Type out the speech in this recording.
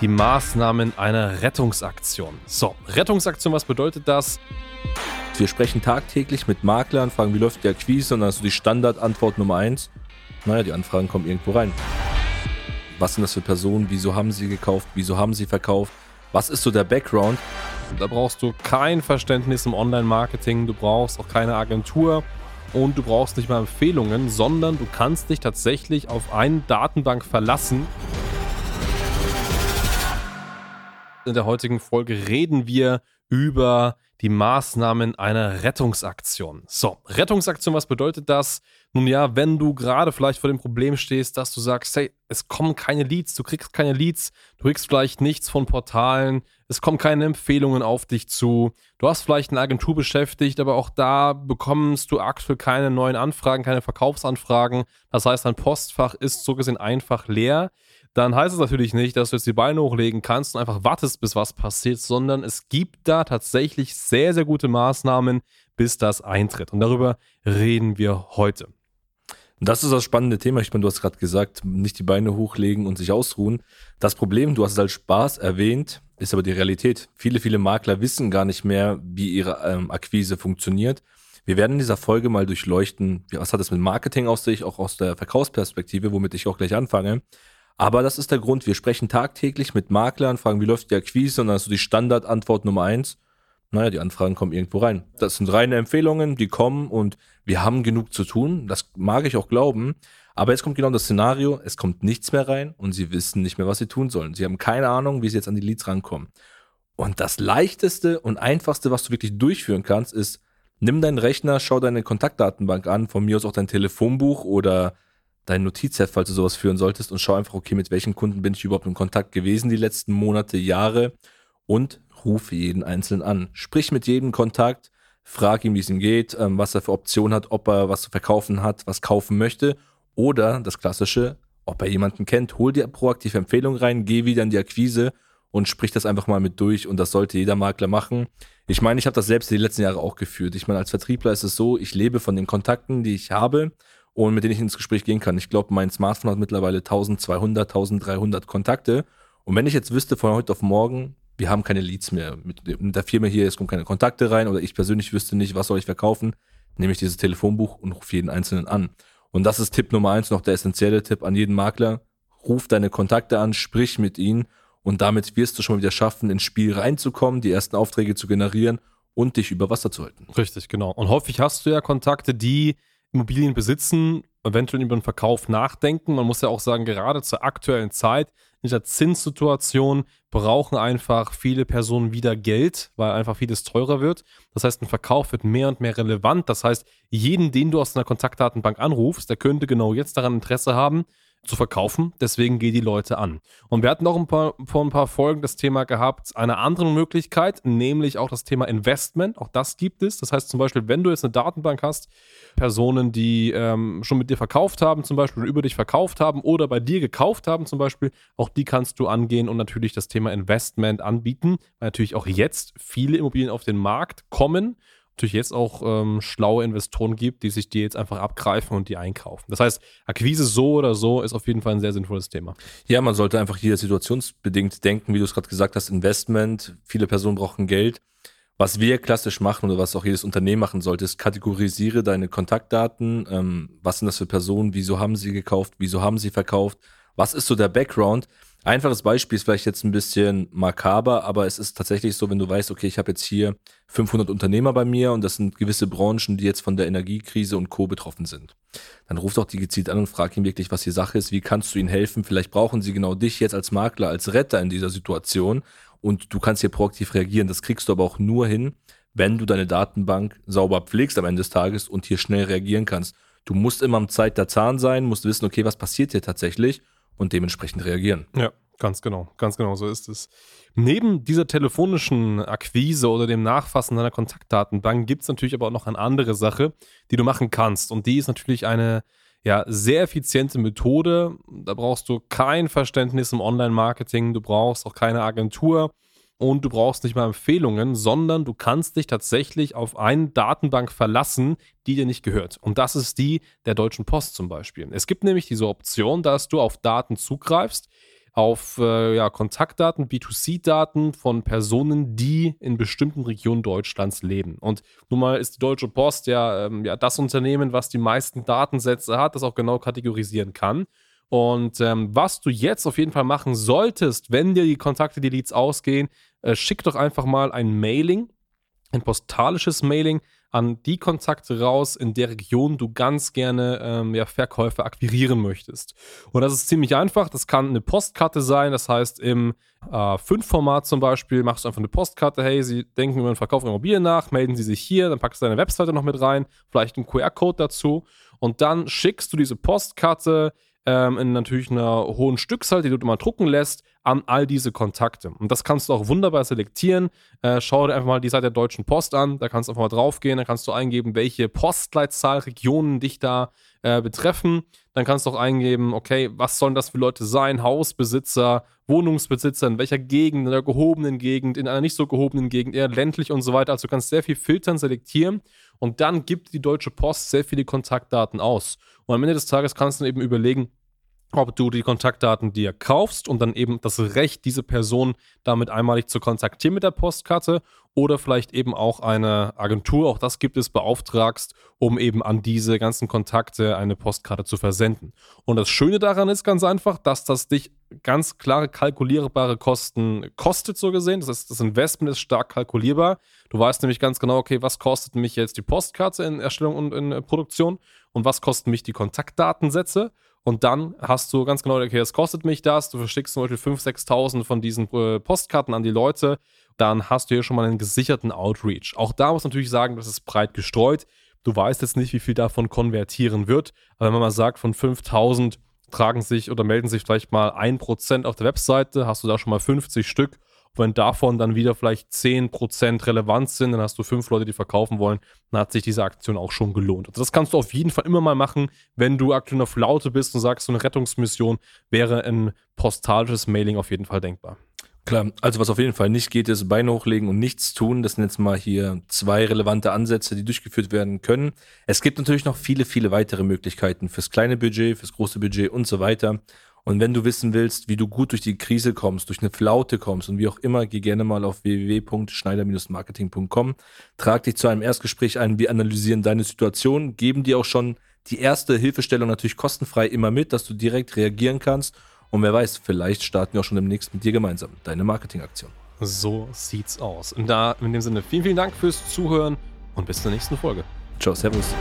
die Maßnahmen einer Rettungsaktion. So, Rettungsaktion, was bedeutet das? Wir sprechen tagtäglich mit Maklern, fragen, wie läuft der Akquise und dann hast du die Standardantwort Nummer eins. Naja, die Anfragen kommen irgendwo rein. Was sind das für Personen? Wieso haben sie gekauft? Wieso haben sie verkauft? Was ist so der Background? Da brauchst du kein Verständnis im Online-Marketing, du brauchst auch keine Agentur und du brauchst nicht mal Empfehlungen, sondern du kannst dich tatsächlich auf eine Datenbank verlassen. In der heutigen Folge reden wir über die Maßnahmen einer Rettungsaktion. So, Rettungsaktion, was bedeutet das? Nun ja, wenn du gerade vielleicht vor dem Problem stehst, dass du sagst, hey, es kommen keine Leads, du kriegst keine Leads, du kriegst vielleicht nichts von Portalen, es kommen keine Empfehlungen auf dich zu, du hast vielleicht eine Agentur beschäftigt, aber auch da bekommst du aktuell keine neuen Anfragen, keine Verkaufsanfragen. Das heißt, dein Postfach ist so gesehen einfach leer dann heißt es natürlich nicht, dass du jetzt die Beine hochlegen kannst und einfach wartest, bis was passiert, sondern es gibt da tatsächlich sehr, sehr gute Maßnahmen, bis das eintritt. Und darüber reden wir heute. Das ist das spannende Thema. Ich meine, du hast gerade gesagt, nicht die Beine hochlegen und sich ausruhen. Das Problem, du hast es als Spaß erwähnt, ist aber die Realität. Viele, viele Makler wissen gar nicht mehr, wie ihre ähm, Akquise funktioniert. Wir werden in dieser Folge mal durchleuchten, was hat es mit Marketing aus sich, auch aus der Verkaufsperspektive, womit ich auch gleich anfange. Aber das ist der Grund. Wir sprechen tagtäglich mit Maklern, fragen, wie läuft die Akquise und dann hast du die Standardantwort Nummer eins. Naja, die Anfragen kommen irgendwo rein. Das sind reine Empfehlungen, die kommen und wir haben genug zu tun. Das mag ich auch glauben. Aber jetzt kommt genau das Szenario, es kommt nichts mehr rein und sie wissen nicht mehr, was sie tun sollen. Sie haben keine Ahnung, wie sie jetzt an die Leads rankommen. Und das leichteste und einfachste, was du wirklich durchführen kannst, ist, nimm deinen Rechner, schau deine Kontaktdatenbank an, von mir aus auch dein Telefonbuch oder dein Notizheft, falls du sowas führen solltest und schau einfach, okay, mit welchen Kunden bin ich überhaupt in Kontakt gewesen die letzten Monate, Jahre und rufe jeden einzeln an. Sprich mit jedem Kontakt, frag ihm, wie es ihm geht, ähm, was er für Optionen hat, ob er was zu verkaufen hat, was kaufen möchte oder das klassische, ob er jemanden kennt. Hol dir proaktive Empfehlungen rein, geh wieder in die Akquise und sprich das einfach mal mit durch und das sollte jeder Makler machen. Ich meine, ich habe das selbst die letzten Jahre auch geführt. Ich meine, als Vertriebler ist es so, ich lebe von den Kontakten, die ich habe und mit denen ich ins Gespräch gehen kann. Ich glaube, mein Smartphone hat mittlerweile 1200, 1300 Kontakte. Und wenn ich jetzt wüsste von heute auf morgen, wir haben keine Leads mehr mit, der Firma hier, es kommen keine Kontakte rein oder ich persönlich wüsste nicht, was soll ich verkaufen, nehme ich dieses Telefonbuch und rufe jeden Einzelnen an. Und das ist Tipp Nummer eins, noch der essentielle Tipp an jeden Makler. Ruf deine Kontakte an, sprich mit ihnen und damit wirst du schon mal wieder schaffen, ins Spiel reinzukommen, die ersten Aufträge zu generieren und dich über Wasser zu halten. Richtig, genau. Und häufig hast du ja Kontakte, die Immobilien besitzen, eventuell über den Verkauf nachdenken. Man muss ja auch sagen, gerade zur aktuellen Zeit, in dieser Zinssituation, brauchen einfach viele Personen wieder Geld, weil einfach vieles teurer wird. Das heißt, ein Verkauf wird mehr und mehr relevant. Das heißt, jeden, den du aus einer Kontaktdatenbank anrufst, der könnte genau jetzt daran Interesse haben, zu verkaufen. Deswegen gehen die Leute an. Und wir hatten auch ein paar, vor ein paar Folgen das Thema gehabt, eine andere Möglichkeit, nämlich auch das Thema Investment. Auch das gibt es. Das heißt zum Beispiel, wenn du jetzt eine Datenbank hast, Personen, die ähm, schon mit dir verkauft haben, zum Beispiel, über dich verkauft haben oder bei dir gekauft haben, zum Beispiel, auch die kannst du angehen und natürlich das Thema Investment anbieten, weil natürlich auch jetzt viele Immobilien auf den Markt kommen natürlich jetzt auch ähm, schlaue Investoren gibt, die sich die jetzt einfach abgreifen und die einkaufen. Das heißt, Akquise so oder so ist auf jeden Fall ein sehr sinnvolles Thema. Ja, man sollte einfach hier situationsbedingt denken, wie du es gerade gesagt hast, Investment, viele Personen brauchen Geld. Was wir klassisch machen oder was auch jedes Unternehmen machen sollte, ist kategorisiere deine Kontaktdaten. Ähm, was sind das für Personen? Wieso haben sie gekauft? Wieso haben sie verkauft? Was ist so der Background? Einfaches Beispiel ist vielleicht jetzt ein bisschen makaber, aber es ist tatsächlich so, wenn du weißt, okay, ich habe jetzt hier 500 Unternehmer bei mir und das sind gewisse Branchen, die jetzt von der Energiekrise und Co. betroffen sind. Dann ruf doch die gezielt an und frag ihn wirklich, was die Sache ist, wie kannst du ihnen helfen? Vielleicht brauchen sie genau dich jetzt als Makler, als Retter in dieser Situation und du kannst hier proaktiv reagieren. Das kriegst du aber auch nur hin, wenn du deine Datenbank sauber pflegst am Ende des Tages und hier schnell reagieren kannst. Du musst immer am Zeit der Zahn sein, musst wissen, okay, was passiert hier tatsächlich und dementsprechend reagieren. Ja, ganz genau, ganz genau, so ist es. Neben dieser telefonischen Akquise oder dem Nachfassen deiner Kontaktdatenbank gibt es natürlich aber auch noch eine andere Sache, die du machen kannst. Und die ist natürlich eine ja, sehr effiziente Methode. Da brauchst du kein Verständnis im Online-Marketing, du brauchst auch keine Agentur und du brauchst nicht mal Empfehlungen, sondern du kannst dich tatsächlich auf eine Datenbank verlassen, die dir nicht gehört. Und das ist die der Deutschen Post zum Beispiel. Es gibt nämlich diese Option, dass du auf Daten zugreifst, auf äh, ja, Kontaktdaten, B2C-Daten von Personen, die in bestimmten Regionen Deutschlands leben. Und nun mal ist die Deutsche Post ja, ähm, ja das Unternehmen, was die meisten Datensätze hat, das auch genau kategorisieren kann. Und ähm, was du jetzt auf jeden Fall machen solltest, wenn dir die Kontakte, die Leads ausgehen, äh, schick doch einfach mal ein Mailing, ein postalisches Mailing an die Kontakte raus, in der Region du ganz gerne ähm, ja, Verkäufe akquirieren möchtest. Und das ist ziemlich einfach. Das kann eine Postkarte sein. Das heißt, im äh, 5-Format zum Beispiel machst du einfach eine Postkarte. Hey, Sie denken über den Verkauf von Immobilien nach, melden Sie sich hier. Dann packst du deine Webseite noch mit rein, vielleicht einen QR-Code dazu. Und dann schickst du diese Postkarte ähm, in natürlich einer hohen Stückzahl, die du mal drucken lässt, an all diese Kontakte. Und das kannst du auch wunderbar selektieren. Äh, schau dir einfach mal die Seite der Deutschen Post an, da kannst du einfach mal draufgehen, dann kannst du eingeben, welche Postleitzahlregionen dich da äh, betreffen. Dann kannst du auch eingeben, okay, was sollen das für Leute sein? Hausbesitzer, Wohnungsbesitzer, in welcher Gegend, in einer gehobenen Gegend, in einer nicht so gehobenen Gegend, eher ländlich und so weiter. Also du kannst sehr viel filtern, selektieren und dann gibt die Deutsche Post sehr viele Kontaktdaten aus. Und am Ende des Tages kannst du eben überlegen, ob du die Kontaktdaten dir kaufst und dann eben das Recht, diese Person damit einmalig zu kontaktieren mit der Postkarte oder vielleicht eben auch eine Agentur, auch das gibt es, beauftragst, um eben an diese ganzen Kontakte eine Postkarte zu versenden. Und das Schöne daran ist ganz einfach, dass das dich ganz klare kalkulierbare Kosten kostet, so gesehen. Das heißt, das Investment ist stark kalkulierbar. Du weißt nämlich ganz genau, okay, was kostet mich jetzt die Postkarte in Erstellung und in Produktion und was kosten mich die Kontaktdatensätze. Und dann hast du ganz genau, okay, das kostet mich das. Du verschickst zum Beispiel 5.000, 6.000 von diesen äh, Postkarten an die Leute. Dann hast du hier schon mal einen gesicherten Outreach. Auch da muss man natürlich sagen, das ist breit gestreut. Du weißt jetzt nicht, wie viel davon konvertieren wird. Aber wenn man mal sagt, von 5.000 tragen sich oder melden sich vielleicht mal 1% auf der Webseite, hast du da schon mal 50 Stück wenn davon dann wieder vielleicht 10% relevant sind, dann hast du fünf Leute, die verkaufen wollen, dann hat sich diese Aktion auch schon gelohnt. Also das kannst du auf jeden Fall immer mal machen, wenn du aktuell auf Laute bist und sagst, so eine Rettungsmission wäre ein postalisches Mailing auf jeden Fall denkbar. Klar, also was auf jeden Fall nicht geht, ist Beine hochlegen und nichts tun. Das sind jetzt mal hier zwei relevante Ansätze, die durchgeführt werden können. Es gibt natürlich noch viele, viele weitere Möglichkeiten fürs kleine Budget, fürs große Budget und so weiter. Und wenn du wissen willst, wie du gut durch die Krise kommst, durch eine Flaute kommst und wie auch immer, geh gerne mal auf www.schneider-marketing.com, trag dich zu einem Erstgespräch ein, wir analysieren deine Situation, geben dir auch schon die erste Hilfestellung natürlich kostenfrei immer mit, dass du direkt reagieren kannst. Und wer weiß, vielleicht starten wir auch schon demnächst mit dir gemeinsam deine Marketingaktion. So sieht's aus. Und da in dem Sinne vielen, vielen Dank fürs Zuhören und bis zur nächsten Folge. Ciao, Servus.